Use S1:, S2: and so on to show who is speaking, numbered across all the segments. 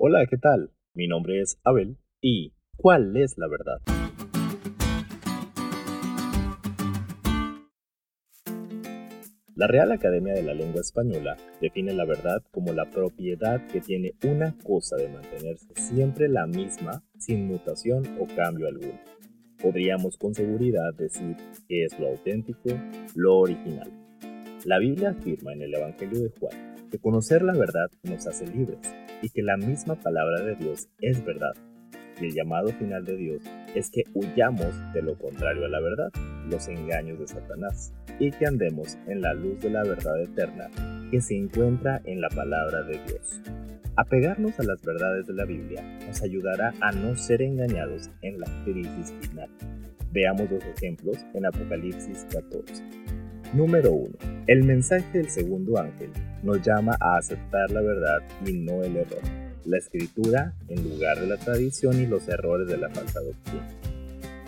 S1: Hola, ¿qué tal? Mi nombre es Abel y ¿cuál es la verdad? La Real Academia de la Lengua Española define la verdad como la propiedad que tiene una cosa de mantenerse siempre la misma sin mutación o cambio alguno. Podríamos con seguridad decir que es lo auténtico, lo original. La Biblia afirma en el Evangelio de Juan que conocer la verdad nos hace libres y que la misma palabra de Dios es verdad. Y el llamado final de Dios es que huyamos de lo contrario a la verdad, los engaños de Satanás y que andemos en la luz de la verdad eterna que se encuentra en la palabra de Dios. Apegarnos a las verdades de la Biblia nos ayudará a no ser engañados en la crisis final. Veamos dos ejemplos en Apocalipsis 14. Número 1. El mensaje del segundo ángel nos llama a aceptar la verdad y no el error, la escritura en lugar de la tradición y los errores de la falsa doctrina.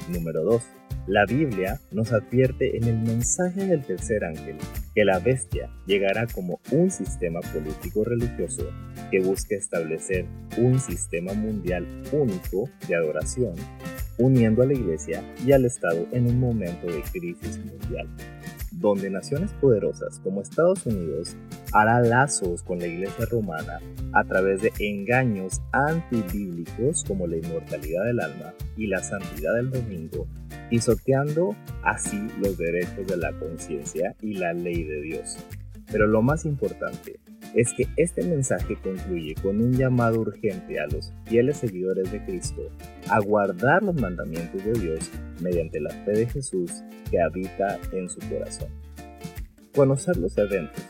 S1: Número 2. La Biblia nos advierte en el mensaje del tercer ángel que la bestia llegará como un sistema político religioso que busca establecer un sistema mundial único de adoración, uniendo a la iglesia y al Estado en un momento de crisis mundial, donde naciones poderosas como Estados Unidos hará lazos con la iglesia romana a través de engaños antibíblicos como la inmortalidad del alma y la santidad del domingo pisoteando así los derechos de la conciencia y la ley de Dios. Pero lo más importante es que este mensaje concluye con un llamado urgente a los fieles seguidores de Cristo a guardar los mandamientos de Dios mediante la fe de Jesús que habita en su corazón. Conocer los eventos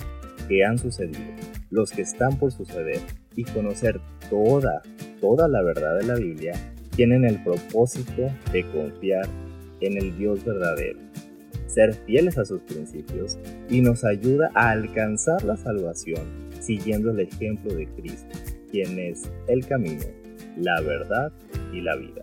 S1: que han sucedido, los que están por suceder y conocer toda, toda la verdad de la Biblia tienen el propósito de confiar en el Dios verdadero, ser fieles a sus principios y nos ayuda a alcanzar la salvación siguiendo el ejemplo de Cristo, quien es el camino, la verdad y la vida.